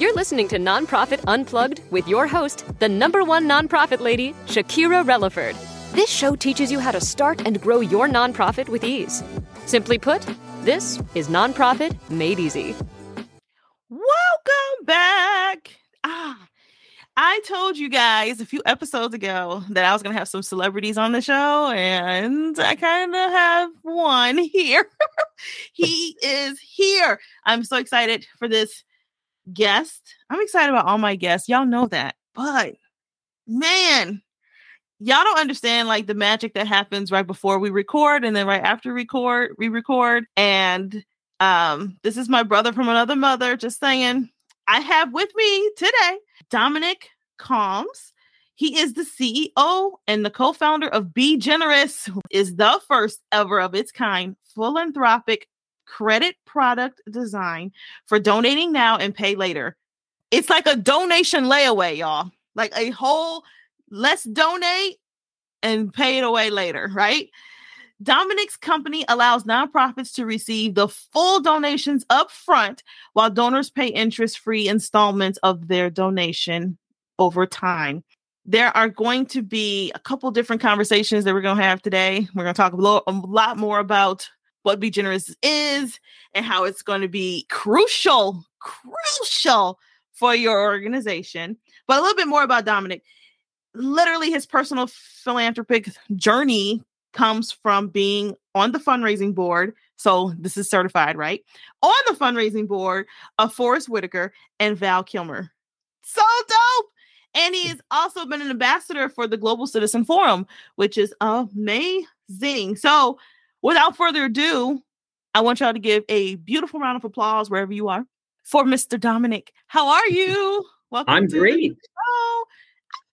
You're listening to Nonprofit Unplugged with your host, the number one nonprofit lady, Shakira Relaford. This show teaches you how to start and grow your nonprofit with ease. Simply put, this is Nonprofit Made Easy. Welcome back. Ah, I told you guys a few episodes ago that I was going to have some celebrities on the show, and I kind of have one here. he is here. I'm so excited for this guest. I'm excited about all my guests. Y'all know that. But man, y'all don't understand like the magic that happens right before we record and then right after record, we record. And um, this is my brother from another mother, just saying. I have with me today Dominic Kalms. He is the CEO and the co-founder of B Generous, is the first ever of its kind philanthropic credit product design for donating now and pay later. It's like a donation layaway, y'all. Like a whole let's donate and pay it away later, right? Dominic's company allows nonprofits to receive the full donations up front while donors pay interest free installments of their donation over time. There are going to be a couple different conversations that we're going to have today. We're going to talk a, a lot more about what B Generous is and how it's going to be crucial, crucial for your organization. But a little bit more about Dominic. Literally, his personal philanthropic journey comes from being on the fundraising board. So this is certified, right? On the fundraising board of Forest Whitaker and Val Kilmer. So dope. And he mm. has also been an ambassador for the Global Citizen Forum, which is amazing. So without further ado, I want y'all to give a beautiful round of applause wherever you are for Mr. Dominic. How are you? Welcome. I'm great.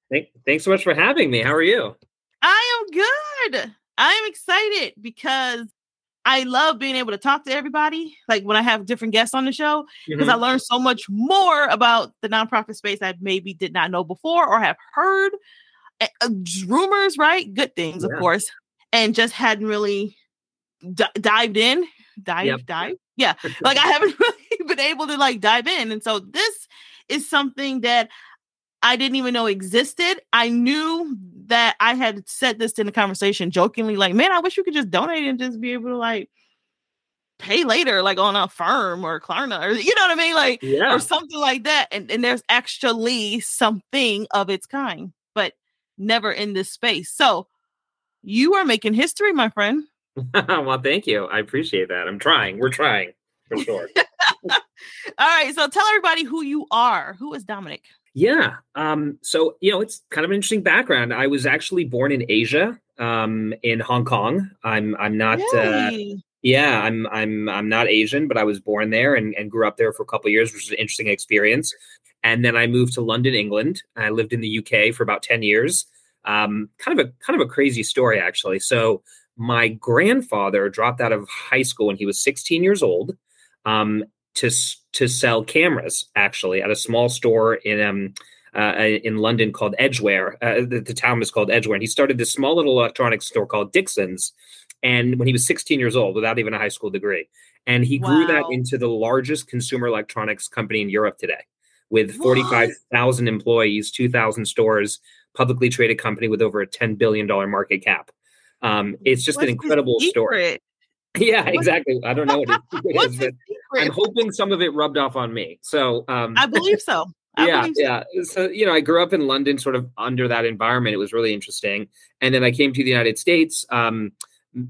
Thank, thanks so much for having me. How are you? I am good. I am excited because I love being able to talk to everybody. Like when I have different guests on the show, because mm-hmm. I learned so much more about the nonprofit space I maybe did not know before or have heard uh, rumors, right? Good things, yeah. of course, and just hadn't really d- dived in. Dive, yep. dive. Yeah, like I haven't really been able to like dive in, and so this is something that I didn't even know existed. I knew that I had said this in the conversation jokingly, like, man, I wish you could just donate and just be able to like pay later, like on Affirm or Klarna, or you know what I mean? Like, yeah. or something like that. And, and there's actually something of its kind, but never in this space. So you are making history, my friend. well, thank you. I appreciate that. I'm trying. We're trying for sure. All right. So tell everybody who you are. Who is Dominic? Yeah. Um, so, you know, it's kind of an interesting background. I was actually born in Asia, um, in Hong Kong. I'm, I'm not, uh, yeah, I'm, I'm, I'm not Asian, but I was born there and, and grew up there for a couple years, which was an interesting experience. And then I moved to London, England. I lived in the UK for about 10 years. Um, kind of a, kind of a crazy story, actually. So my grandfather dropped out of high school when he was 16 years old. Um, to to sell cameras actually at a small store in um uh, in London called Edgware. Uh, the, the, town is called Edgware, and he started this small little electronics store called Dixons. And when he was 16 years old, without even a high school degree, and he wow. grew that into the largest consumer electronics company in Europe today, with 45,000 employees, 2,000 stores, publicly traded company with over a 10 billion dollar market cap. Um, it's just What's an incredible story. Yeah, exactly. I don't know what it is, but I'm hoping some of it rubbed off on me. So um, I believe so. I yeah, believe so. yeah. So you know, I grew up in London, sort of under that environment. It was really interesting, and then I came to the United States. Um,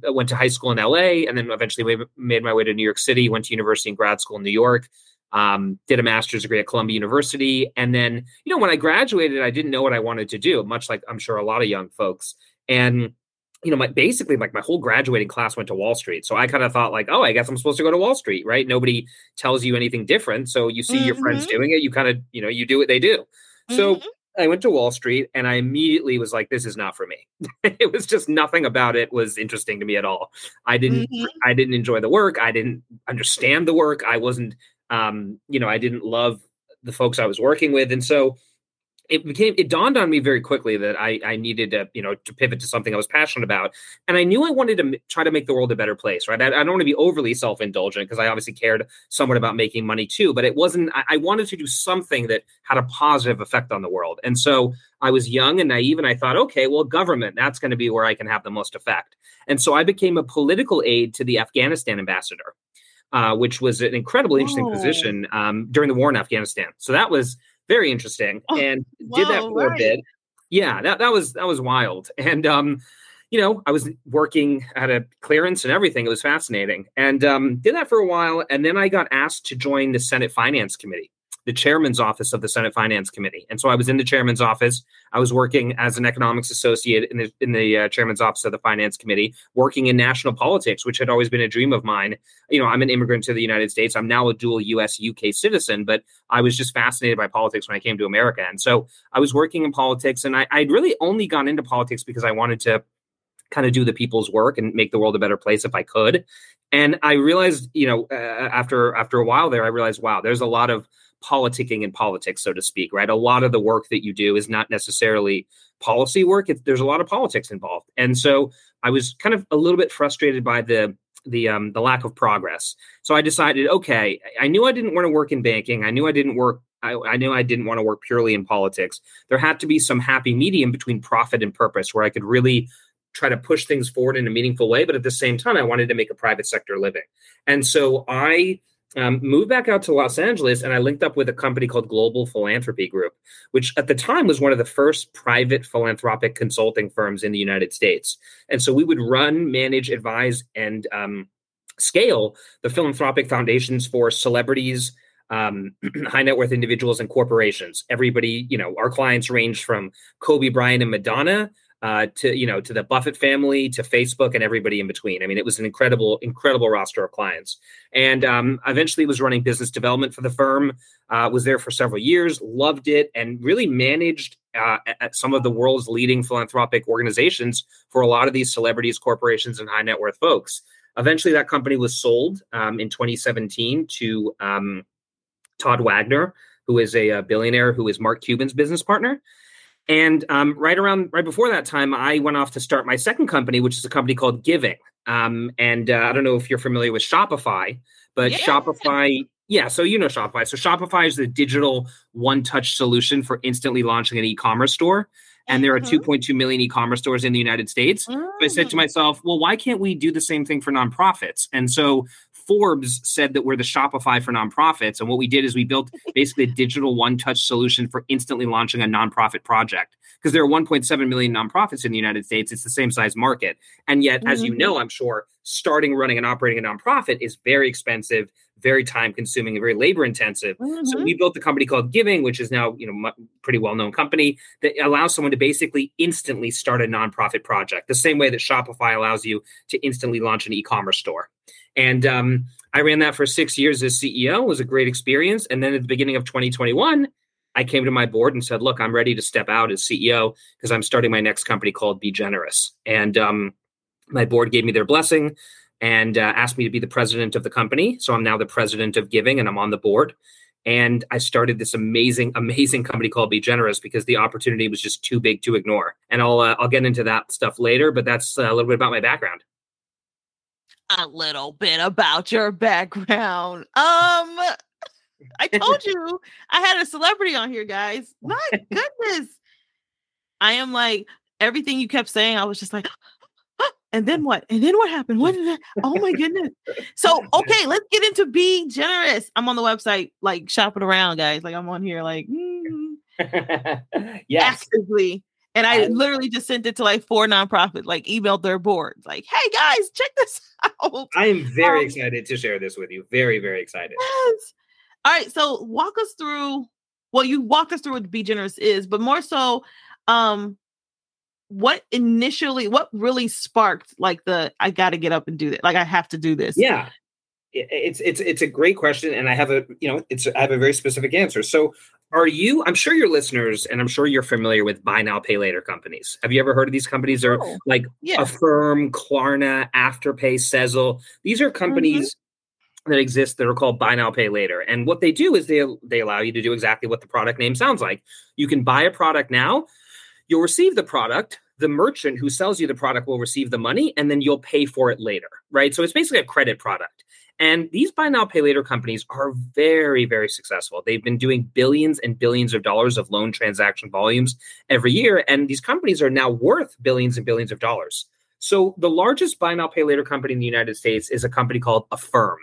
went to high school in LA, and then eventually made my way to New York City. Went to university and grad school in New York. Um, did a master's degree at Columbia University, and then you know when I graduated, I didn't know what I wanted to do, much like I'm sure a lot of young folks. And you know, my basically like my whole graduating class went to Wall Street. So I kind of thought like, oh, I guess I'm supposed to go to Wall Street, right? Nobody tells you anything different. So you see mm-hmm. your friends mm-hmm. doing it, you kind of, you know, you do what they do. Mm-hmm. So I went to Wall Street and I immediately was like, this is not for me. it was just nothing about it was interesting to me at all. I didn't mm-hmm. I didn't enjoy the work. I didn't understand the work. I wasn't um, you know, I didn't love the folks I was working with. And so it became it dawned on me very quickly that I I needed to you know to pivot to something I was passionate about, and I knew I wanted to m- try to make the world a better place. Right, I, I don't want to be overly self indulgent because I obviously cared somewhat about making money too, but it wasn't. I, I, wanted to do something that had a positive effect on the world, and so I was young and naive, and I thought, okay, well, government that's going to be where I can have the most effect, and so I became a political aide to the Afghanistan ambassador. Uh, which was an incredibly interesting oh. position um, during the war in Afghanistan. So that was very interesting oh, and whoa, did that for right. a bit yeah that, that was that was wild and um you know i was working at a clearance and everything it was fascinating and um did that for a while and then i got asked to join the senate finance committee the chairman's office of the Senate Finance Committee. And so I was in the chairman's office. I was working as an economics associate in the in the uh, chairman's office of the Finance Committee, working in national politics, which had always been a dream of mine. You know, I'm an immigrant to the United States. I'm now a dual U.S. UK citizen, but I was just fascinated by politics when I came to America. And so I was working in politics, and I, I'd really only gone into politics because I wanted to kind of do the people's work and make the world a better place if I could. And I realized, you know, uh, after after a while there, I realized, wow, there's a lot of politicking in politics, so to speak, right? A lot of the work that you do is not necessarily policy work. It, there's a lot of politics involved. And so I was kind of a little bit frustrated by the the um, the lack of progress. So I decided, okay, I knew I didn't want to work in banking. I knew I didn't work. I, I knew I didn't want to work purely in politics. There had to be some happy medium between profit and purpose, where I could really try to push things forward in a meaningful way. But at the same time, I wanted to make a private sector living. And so I um, moved back out to Los Angeles and I linked up with a company called Global Philanthropy Group, which at the time was one of the first private philanthropic consulting firms in the United States. And so we would run, manage, advise, and um, scale the philanthropic foundations for celebrities, um, high net worth individuals, and corporations. Everybody, you know, our clients range from Kobe Bryant and Madonna uh, to you know to the Buffett family to Facebook and everybody in between. I mean, it was an incredible, incredible roster of clients. And um, eventually, was running business development for the firm. Uh, was there for several years, loved it, and really managed uh, at some of the world's leading philanthropic organizations for a lot of these celebrities, corporations, and high net worth folks. Eventually, that company was sold um, in 2017 to um, Todd Wagner, who is a, a billionaire who is Mark Cuban's business partner. And um, right around right before that time, I went off to start my second company, which is a company called Givinga. Um, and uh, I don't know if you're familiar with Shopify, but yeah. Shopify, yeah. So you know Shopify. So Shopify is the digital one-touch solution for instantly launching an e-commerce store. And there are mm-hmm. 2.2 million e-commerce stores in the United States. Mm. So I said to mm. myself, well, why can't we do the same thing for nonprofits? And so Forbes said that we're the Shopify for nonprofits. And what we did is we built basically a digital one touch solution for instantly launching a nonprofit project. Because there are 1.7 million nonprofits in the United States. It's the same size market. And yet, mm-hmm. as you mm-hmm. know, I'm sure, starting, running, and operating a nonprofit is very expensive, very time consuming, and very labor intensive. Mm-hmm. So we built a company called Givinga, which is now, you know, pretty well known company that allows someone to basically instantly start a nonprofit project, the same way that Shopify allows you to instantly launch an e commerce store. And um, I ran that for six years as CEO. It was a great experience. And then at the beginning of 2021, I came to my board and said, "Look, I'm ready to step out as CEO because I'm starting my next company called B Generous." And um, my board gave me their blessing and uh, asked me to be the president of the company. So I'm now the president of Givinga, and I'm on the board. And I started this amazing, amazing company called B Generous because the opportunity was just too big to ignore. And I'll uh, I'll get into that stuff later, but that's a little bit about my background a little bit about your background. Um, I told you I had a celebrity on here, guys. My goodness. I am like everything you kept saying, I was just like, and then what? And then what happened? What did that? Oh my goodness. So, okay, let's get into B Generous. I'm on the website, like shopping around, guys. Like I'm on here, like, mm, yes. actively and I literally just sent it to like four nonprofits, like emailed their boards, like, hey guys, check this out. I am very um, excited to share this with you. Very, very excited. Yes. All right. So walk us through well, you walked us through what B Generous is, but more so, um, what initially what really sparked like the I gotta get up and do that, like I have to do this. Yeah it's it's it's a great question and i have a you know it's i have a very specific answer. So are you i'm sure your listeners and i'm sure you're familiar with buy now pay later companies. Have you ever heard of these companies? Or oh, like yeah. affirm klarna afterpay sezzle. These are companies mm-hmm. that exist that are called buy now pay later. And what they do is they they allow you to do exactly what the product name sounds like. You can buy a product now you'll receive the product the merchant who sells you the product will receive the money and then you'll pay for it later right? So it's basically a credit product and these buy now pay later companies are very very successful they've been doing billions and billions of dollars of loan transaction volumes every year and these companies are now worth billions and billions of dollars so the largest buy now pay later company in the united states is a company called affirm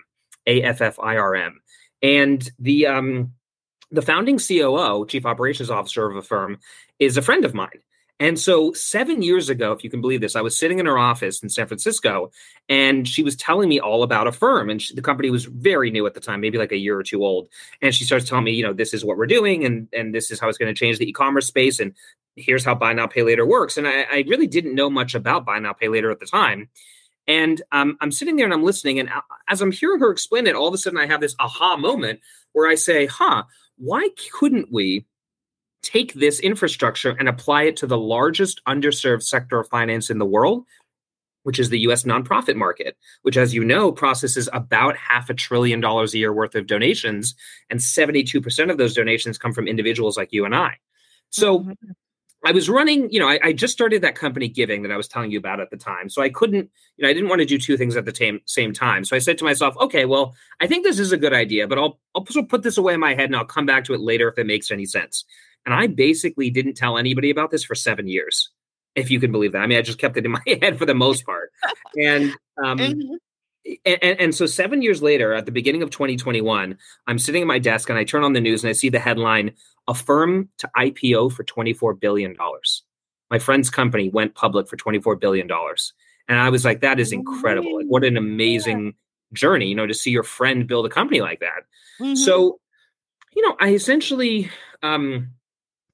a F F I R M. And the um, the founding COO, chief operations officer of Affirm, is a friend of mine. And so, seven years ago, if you can believe this, I was sitting in her office in San Francisco, and she was telling me all about Affirm. And she, the company was very new at the time, maybe like a year or two old. And she starts telling me, you know, this is what we're doing, and and this is how it's going to change the e-commerce space, and here's how buy now pay later works. And I, I really didn't know much about buy now pay later at the time. And um, I'm sitting there and I'm listening. And as I'm hearing her explain it, all of a sudden I have this aha moment where I say, huh, why couldn't we take this infrastructure and apply it to the largest underserved sector of finance in the world, which is the US nonprofit market, which, as you know, processes about half a trillion dollars a year worth of donations. And 72% of those donations come from individuals like you and I. So mm-hmm. I was running, you know, I, I, just started that company Givinga that I was telling you about at the time. So I couldn't, you know, I didn't want to do two things at the same same time. So I said to myself, okay, well, I think this is a good idea, but I'll I'll put this away in my head and I'll come back to it later if it makes any sense. And I basically didn't tell anybody about this for seven years, if you can believe that. I mean, I just kept it in my head for the most part. And um mm-hmm. And, and, so seven years later, at the beginning of 2021, I'm sitting at my desk and I turn on the news and I see the headline Affirm to IPO for $24 billion. My friend's company went public for $24 billion. And I was like, that is incredible. Like, what an amazing yeah. journey, you know, to see your friend build a company like that. Mm-hmm. So, you know, I essentially, um,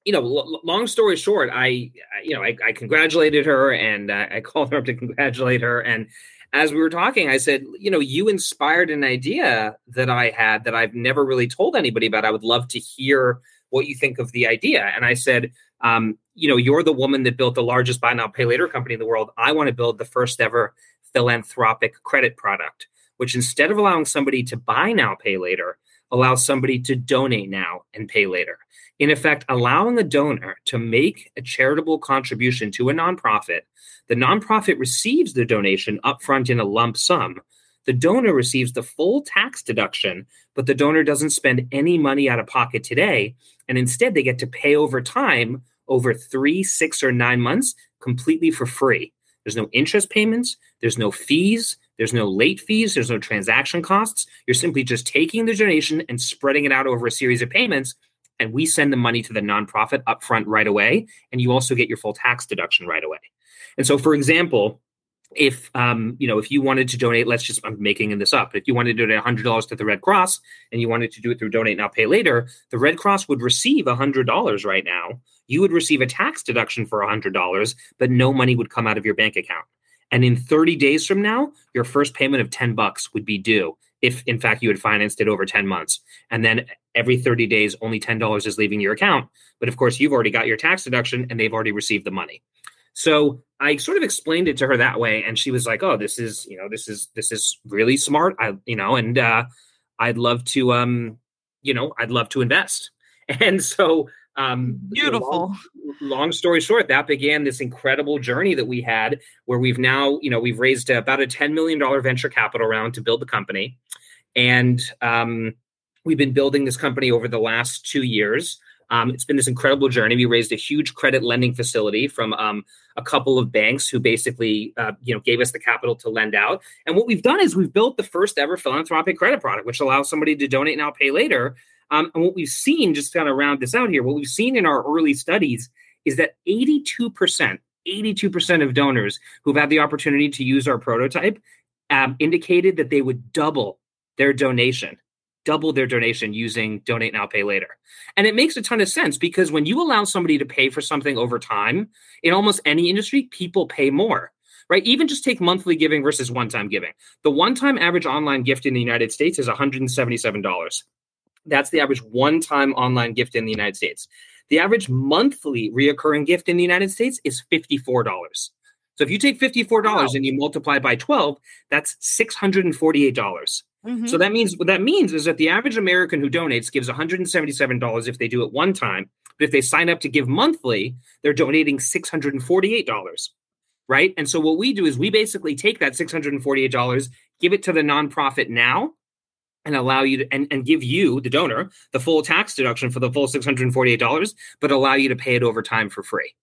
you know, l- long story short, I, you know, I, I congratulated her and uh, I called her up to congratulate her. And as we were talking, I said, you know, you inspired an idea that I had that I've never really told anybody about. I would love to hear what you think of the idea. And I said, um, you know, you're the woman that built the largest buy now, pay later company in the world. I want to build the first ever philanthropic credit product, which instead of allowing somebody to buy now, pay later, allows somebody to donate now and pay later. In effect, allowing a donor to make a charitable contribution to a nonprofit. The nonprofit receives the donation upfront in a lump sum. The donor receives the full tax deduction, but the donor doesn't spend any money out of pocket today and instead, they get to pay over time over three, six, or nine months completely for free. There's no interest payments, there's no fees, there's no late fees, there's no transaction costs. You're simply just taking the donation and spreading it out over a series of payments. And we send the money to the nonprofit upfront right away. And you also get your full tax deduction right away. And so, for example, if um, you know if you wanted to donate let's just i'm making this up if you wanted to donate $100 to the red cross and you wanted to do it through donate now pay later the red cross would receive $100 right now you would receive a tax deduction for $100 but no money would come out of your bank account and in 30 days from now your first payment of 10 bucks would be due if in fact you had financed it over 10 months. And then every 30 days only $10 is leaving your account. But of course you've already got your tax deduction and they've already received the money. So I sort of explained it to her that way, and she was like, "Oh, this is you know this is this is really smart." I you know, and uh, I'd love to um you know I'd love to invest, and so um beautiful. long, long, story short, that began this incredible journey that we had, where we've now you know we've raised about a ten million dollar venture capital round to build the company, and um, we've been building this company over the last two years. Um, it's been this incredible journey. We raised a huge credit lending facility from um, a couple of banks who basically, uh, you know, gave us the capital to lend out. And what we've done is we've built the first ever philanthropic credit product, which allows somebody to donate now, pay later. Um, and what we've seen, just kind of round this out here, what we've seen in our early studies is that 82%, 82% of donors who've had the opportunity to use our prototype um, indicated that they would double their donation double their donation using donate now pay later. And it makes a ton of sense because when you allow somebody to pay for something over time in almost any industry people pay more right? Even just take monthly giving versus one-time giving. The one-time average online gift in the united states is $177 that's the average one-time online gift in the united states the average monthly reoccurring gift in the united states is $54 so if you take $54 wow. and you multiply by 12 that's $648 Mm-hmm. So that means what that means is that the average American who donates gives $177 if they do it one time. But if they sign up to give monthly, they're donating $648. Right. And so what we do is we basically take that $648, give it to the nonprofit now, and allow you to and, and give you, the donor, the full tax deduction for the full $648, but allow you to pay it over time for free.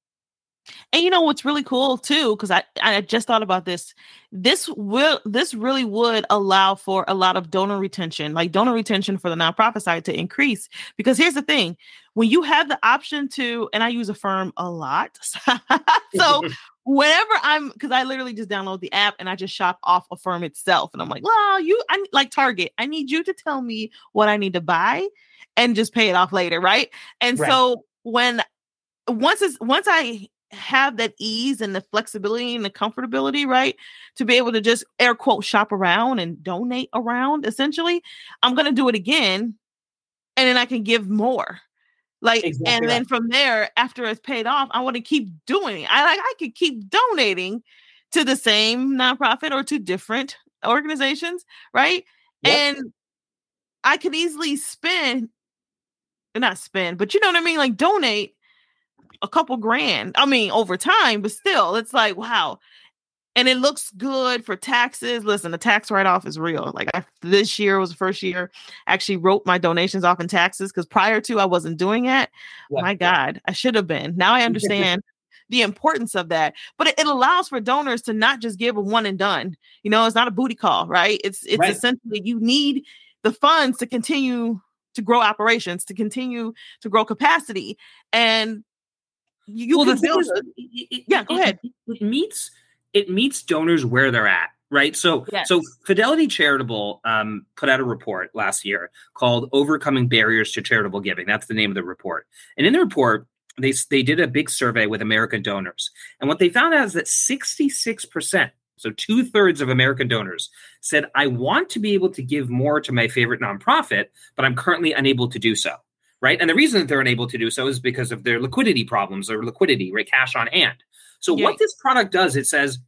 And you know what's really cool too, because I, I just thought about this. This will this really would allow for a lot of donor retention, like donor retention for the nonprofit side to increase. Because here's the thing: when you have the option to, and I use Affirm a lot, so whenever I'm because I literally just download the app and I just shop off Affirm itself, and I'm like, well, you, I like Target. I need you to tell me what I need to buy, and just pay it off later, right? And right. so when once it's once I have that ease and the flexibility and the comfortability, right? To be able to just air quote shop around and donate around, essentially, I'm going to do it again and then I can give more. Like, exactly and then from there, after it's paid off, I want to keep doing it. I like, I could keep donating to the same nonprofit or to different organizations, right? Yep. And I could easily spend, not spend, but you know what I mean? Like, donate a couple grand. I mean, over time, but still, it's like, wow. And it looks good for taxes. Listen, the tax write off is real. Like I, this year was the first year I actually wrote my donations off in taxes because prior to I wasn't doing it. Yeah. My God, I should have been. Now I understand the importance of that. But it, it, allows for donors to not just give a one and done. You know, it's not a booty call, right? It's it's right. essentially you need the funds to continue to grow operations, to continue to grow capacity. And you well, the thing is, it, yeah, go ahead. It, meets it meets donors where they're at, right? So, yes. so Fidelity Charitable um, put out a report last year called "Overcoming Barriers to Charitable Giving." That's the name of the report, and in the report, they they did a big survey with American donors, and what they found out is that sixty six percent. So, two thirds of American donors said, I want to be able to give more to my favorite nonprofit, but I'm currently unable to do so right? And the reason that they're unable to do so is because of their liquidity problems or liquidity, right? Cash on hand. So what this product does, it says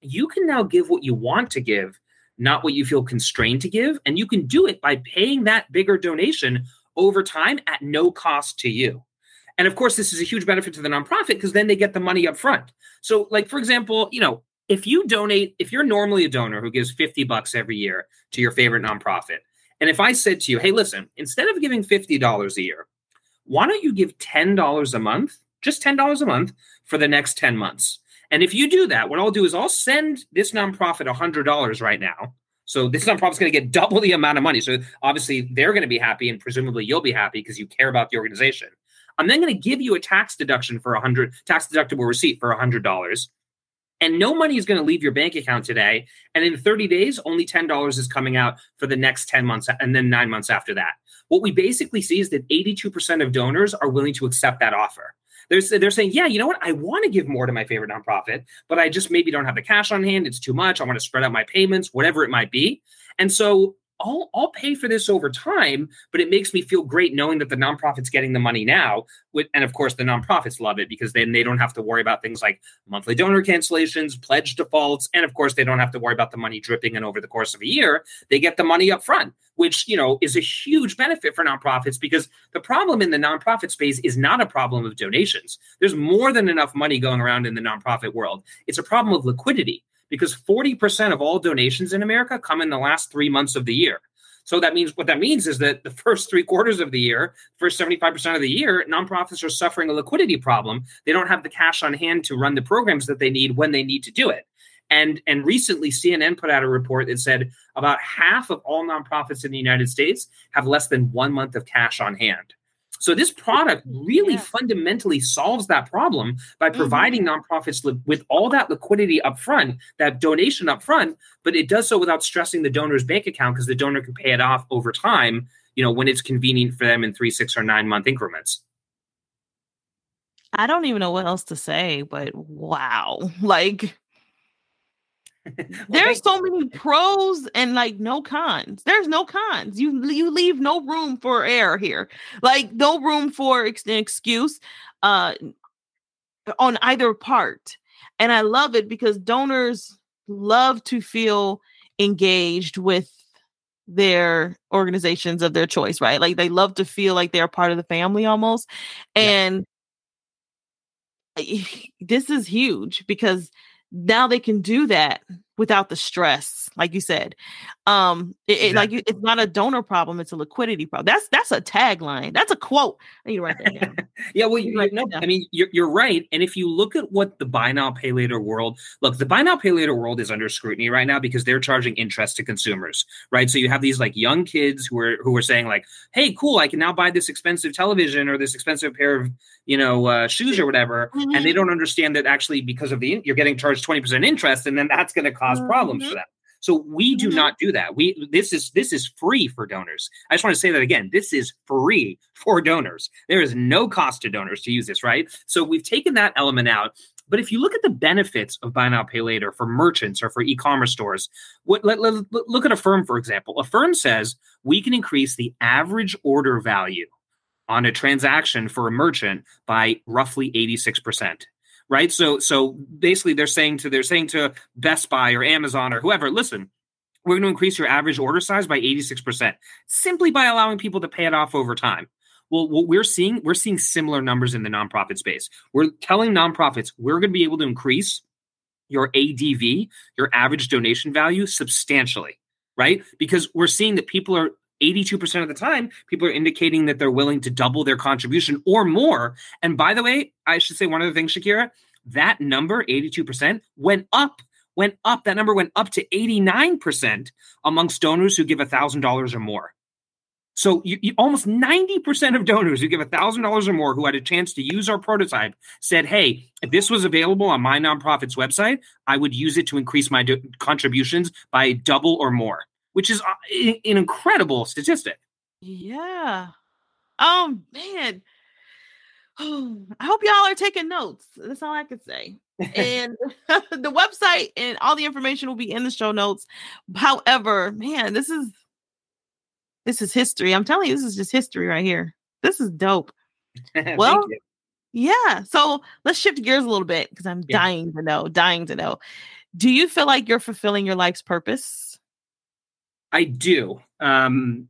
you can now give what you want to give, not what you feel constrained to give, and you can do it by paying that bigger donation over time at no cost to you. And of course, this is a huge benefit to the nonprofit because then they get the money up front. So, like for example, you know, if you donate, if you're normally a donor who gives 50 bucks every year to your favorite nonprofit, and if I said to you, hey, listen, instead of giving $50 a year, why don't you give $10 a month, just $10 a month for the next 10 months? And if you do that, what I'll do is I'll send this nonprofit $100 right now. So this nonprofit's going to get double the amount of money. So obviously they're going to be happy, and presumably you'll be happy because you care about the organization. I'm then going to give you a tax deduction for a hundred tax deductible receipt for a hundred dollars and no money is going to leave your bank account today. And in 30 days, only $10 is coming out for the next 10 months and then nine months after that. What we basically see is that 82% of donors are willing to accept that offer. They're, they're saying, yeah, you know what? I want to give more to my favorite nonprofit, but I just maybe don't have the cash on hand. It's too much. I want to spread out my payments, whatever it might be. And so I'll I'll pay for this over time, but it makes me feel great knowing that the nonprofit's getting the money now. And of course, the nonprofits love it because then they don't have to worry about things like monthly donor cancellations, pledge defaults, and of course, they don't have to worry about the money dripping in over the course of a year. They get the money up front, which you know is a huge benefit for nonprofits because the problem in the nonprofit space is not a problem of donations. There's more than enough money going around in the nonprofit world. It's a problem of liquidity because 40% of all donations in America come in the last three months of the year. So that means what that means is that the first three quarters of the year, first 75% of the year, nonprofits are suffering a liquidity problem. They don't have the cash on hand to run the programs that they need when they need to do it. And, and recently, CNN put out a report that said about half of all nonprofits in the United States have less than one month of cash on hand. So this product really yeah. fundamentally solves that problem by mm-hmm. providing mm-hmm. nonprofits li- with all that liquidity up front, that donation up front, but it does so without stressing the donor's bank account because the donor can pay it off over time, you know, when it's convenient for them in three, six, or nine month increments. I don't even know what else to say, but wow. Like There's so many pros and like no cons. There's no cons. You you leave no room for error here. Like no room for ex- an excuse uh on either part. And I love it because donors love to feel engaged with their organizations of their choice, right? Like they love to feel like they're part of the family almost. And yeah. this is huge because now they can do that without the stress like you said um it, exactly. it, like it's not a donor problem it's a liquidity problem that's that's a tagline that's a quote i need to write that down yeah well you, no, i mean you're, you're right and if you look at what the buy now pay later world look the buy now pay later world is under scrutiny right now because they're charging interest to consumers right so you have these like young kids who are who are saying like hey cool i can now buy this expensive television or this expensive pair of you know uh, shoes or whatever mm-hmm. and they mm-hmm. don't understand that actually because of the you're getting charged 20% interest and then that's going to cause mm-hmm. problems for them so we do mm-hmm. not do that. We this is this is free for donors. I just want to say that again. This is free for donors. There is no cost to donors to use this, right? So we've taken that element out. But if you look at the benefits of buy now pay later for merchants or for e-commerce stores, what, let, let, look at Affirm for example. Affirm says we can increase the average order value on a transaction for a merchant by roughly 86% right? So so basically they're saying to they're saying to Best Buy or Amazon or whoever, listen, we're going to increase your average order size by 86% simply by allowing people to pay it off over time. Well, what we're seeing, we're seeing similar numbers in the nonprofit space. We're telling nonprofits we're going to be able to increase your ADV, your average donation value substantially, right? Because we're seeing that people are 82% of the time, people are indicating that they're willing to double their contribution or more. And by the way, I should say one other thing, Shakira, that number, 82%, went up, went up. That number went up to 89% amongst donors who give $1,000 or more. So you, you, almost 90% of donors who give $1,000 or more who had a chance to use our prototype said, hey, if this was available on my nonprofit's website, I would use it to increase my do- contributions by double or more which is uh, an incredible statistic. Yeah. Oh man. Oh, I hope y'all are taking notes. That's all I can say. and the website and all the information will be in the show notes. However, man, this is this is history. I'm telling you, this is just history right here. This is dope. well, yeah. So let's shift gears a little bit because I'm yeah. dying to know, dying to know. Do you feel like you're fulfilling your life's purpose? I do. Um,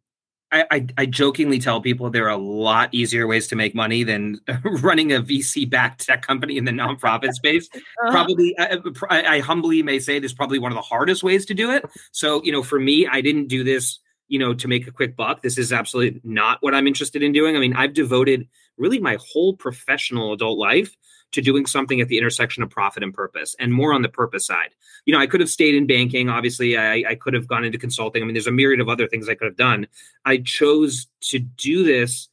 I, I, I, jokingly tell people there are a lot easier ways to make money than running a VC backed tech company in the nonprofit space. Uh-huh. Probably, I, I, humbly may say this is probably one of the hardest ways to do it. So, you know, for me, I didn't do this, you know, to make a quick buck. This is absolutely not what I'm interested in doing. I mean, I've devoted really my whole professional adult life to doing something at the intersection of profit and purpose and more on the purpose side. You know, I could have stayed in banking. Obviously, I, I could have gone into consulting. I mean, there's a myriad of other things I could have done. I chose to do this,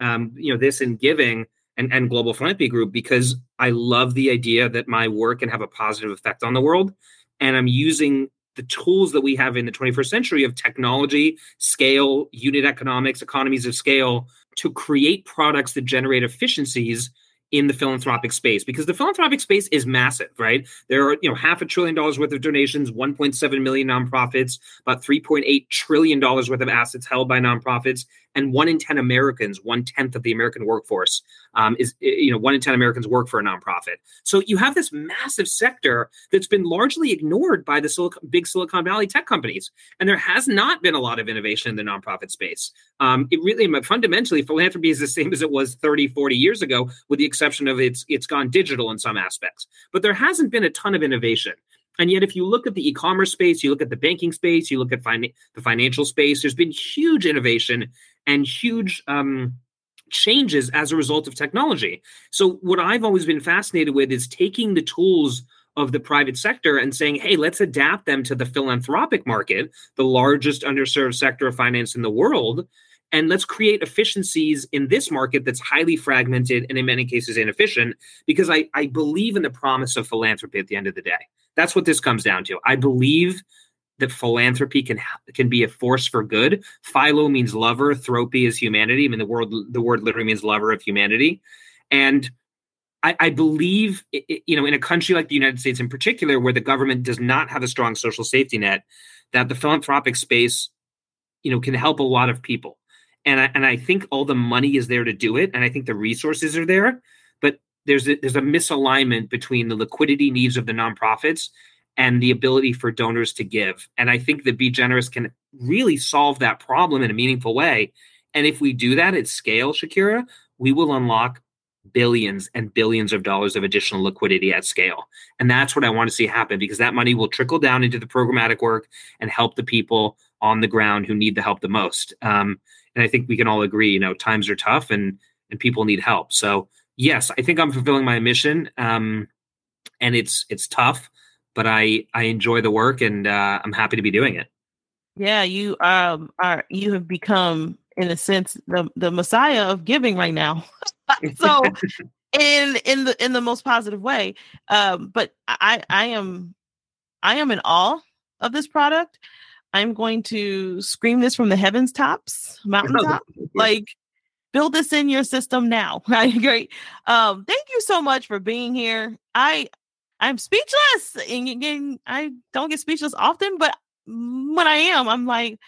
um, you know, this in Givinga and, and Global Philanthropy Group because I love the idea that my work can have a positive effect on the world. And I'm using the tools that we have in the 21st century of technology, scale, unit economics, economies of scale to create products that generate efficiencies in the philanthropic space because the philanthropic space is massive, right? There are, you know, half a trillion dollars worth of donations, 1.7 million nonprofits, about 3.8 trillion dollars worth of assets held by nonprofits, and one in 10 Americans, one tenth of the American workforce, um, is, you know, one in 10 Americans work for a nonprofit. So you have this massive sector that's been largely ignored by the big Silicon Valley tech companies. And there has not been a lot of innovation in the nonprofit space. Um, it really, fundamentally, philanthropy is the same as it was 30, 40 years ago, with the exception of it's, it's gone digital in some aspects. But there hasn't been a ton of innovation. And yet, if you look at the e-commerce space, you look at the banking space, you look at fin- the financial space, there's been huge innovation and huge um, changes as a result of technology. So, what I've always been fascinated with is taking the tools of the private sector and saying, hey, let's adapt them to the philanthropic market, the largest underserved sector of finance in the world. And let's create efficiencies in this market that's highly fragmented and in many cases inefficient, because I, I believe in the promise of philanthropy at the end of the day. That's what this comes down to. I believe that philanthropy can can be a force for good. Philo means lover, thropy is humanity. I mean, the word the word literally means lover of humanity, and I, believe you know in a country like the United States in particular, where the government does not have a strong social safety net, that the philanthropic space, you know, can help a lot of people. And I, and I think all the money is there to do it, and I think the resources are there, there's a, there's a misalignment between the liquidity needs of the nonprofits and the ability for donors to give. And I think that B Generous can really solve that problem in a meaningful way. And if we do that at scale, Shakira, we will unlock billions and billions of dollars of additional liquidity at scale. And that's what I want to see happen because that money will trickle down into the programmatic work and help the people on the ground who need the help the most. Um, and I think we can all agree, you know, times are tough and and people need help. So yes, I think I'm fulfilling my mission. Um, and it's it's tough, but I I enjoy the work and uh, I'm happy to be doing it. Yeah, you um are you have become in a sense the the messiah of giving right now. so in in the in the most positive way. Um, but I I am I am in awe of this product. I'm going to scream this from the heavens tops, mountaintop. like build this in your system now. Right. Great. Um, thank you so much for being here. I I'm speechless. And again, I don't get speechless often, but when I am, I'm like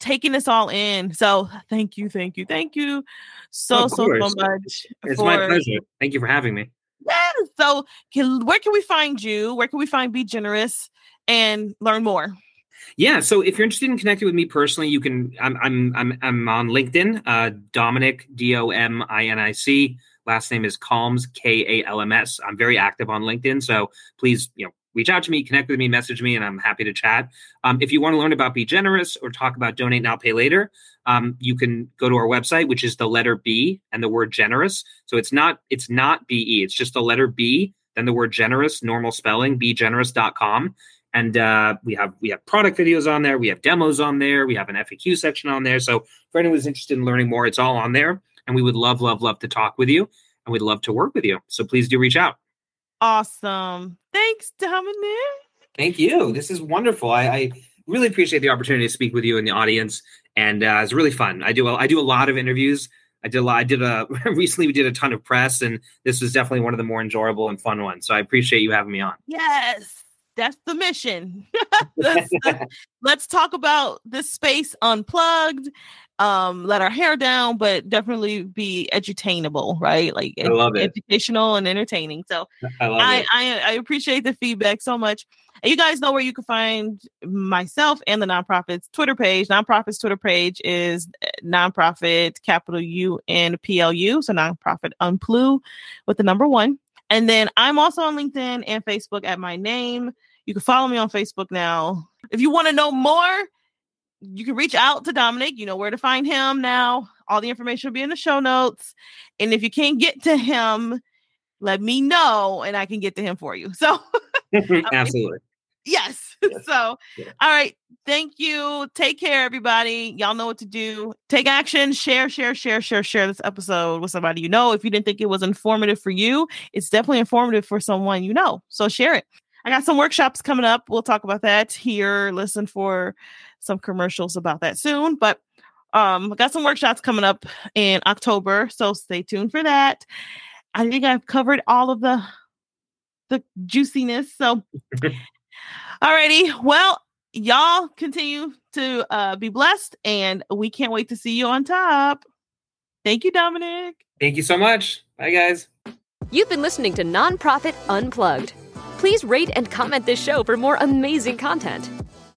taking this all in. So thank you, thank you, thank you so so so much. It's for, my pleasure. Thank you for having me. Yeah. So can, where can we find you? Where can we find B Generous and learn more? Yeah, so if you're interested in connecting with me personally, you can. I'm I'm I'm, I'm on LinkedIn. Uh, Dominic D O M I N I C. Last name is Kalms K A L M S. I'm very active on LinkedIn, so please, you know, reach out to me, connect with me, message me, and I'm happy to chat. Um, if you want to learn about B Generous or talk about Donate Now, Pay Later, um, you can go to our website, which is the letter B and the word generous. So it's not it's not B E. It's just the letter B, then the word generous, normal spelling, begenerous.com. And uh, we have we have product videos on there, we have demos on there, we have an FAQ section on there. So for anyone who's interested in learning more, it's all on there. And we would love, love, love to talk with you, and we'd love to work with you. So please do reach out. Awesome. Thanks, Dominic. Thank you. This is wonderful. I, I really appreciate the opportunity to speak with you and the audience, and uh, it's really fun. I do I do a lot of interviews. I did a lot, I did a recently we did a ton of press, and this was definitely one of the more enjoyable and fun ones. So I appreciate you having me on. Yes that's the mission. let's, let's, talk about this space unplugged. Um, let our hair down, but definitely be edutainable, right? Like I love ed- educational and entertaining. So I, I, I, I appreciate the feedback so much. And you guys know where you can find myself and the nonprofit's Twitter page. Nonprofit's Twitter page is eh, nonprofit capital U N P L U. So nonprofit unplu with the number one. And then I'm also on LinkedIn and Facebook at my name. You can follow me on Facebook now. If you want to know more, you can reach out to Dominic. You know where to find him now. All the information will be in the show notes. And if you can't get to him, let me know and I can get to him for you. So, um, absolutely. Yes. yes. So, yeah. all right. Thank you. Take care, everybody. Y'all know what to do. Take action. Share, share, share, share, share this episode with somebody you know. If you didn't think it was informative for you, it's definitely informative for someone you know. So share it. I got some workshops coming up. We'll talk about that here. Listen for some commercials about that soon. But um, I got some workshops coming up in October. So stay tuned for that. I think I've covered all of the the juiciness. So Alrighty. Well, y'all continue to uh, be blessed, and we can't wait to see you on top. Thank you, Dominic. Thank you so much. Bye, guys. You've been listening to Nonprofit Unplugged. Please rate and comment this show for more amazing content.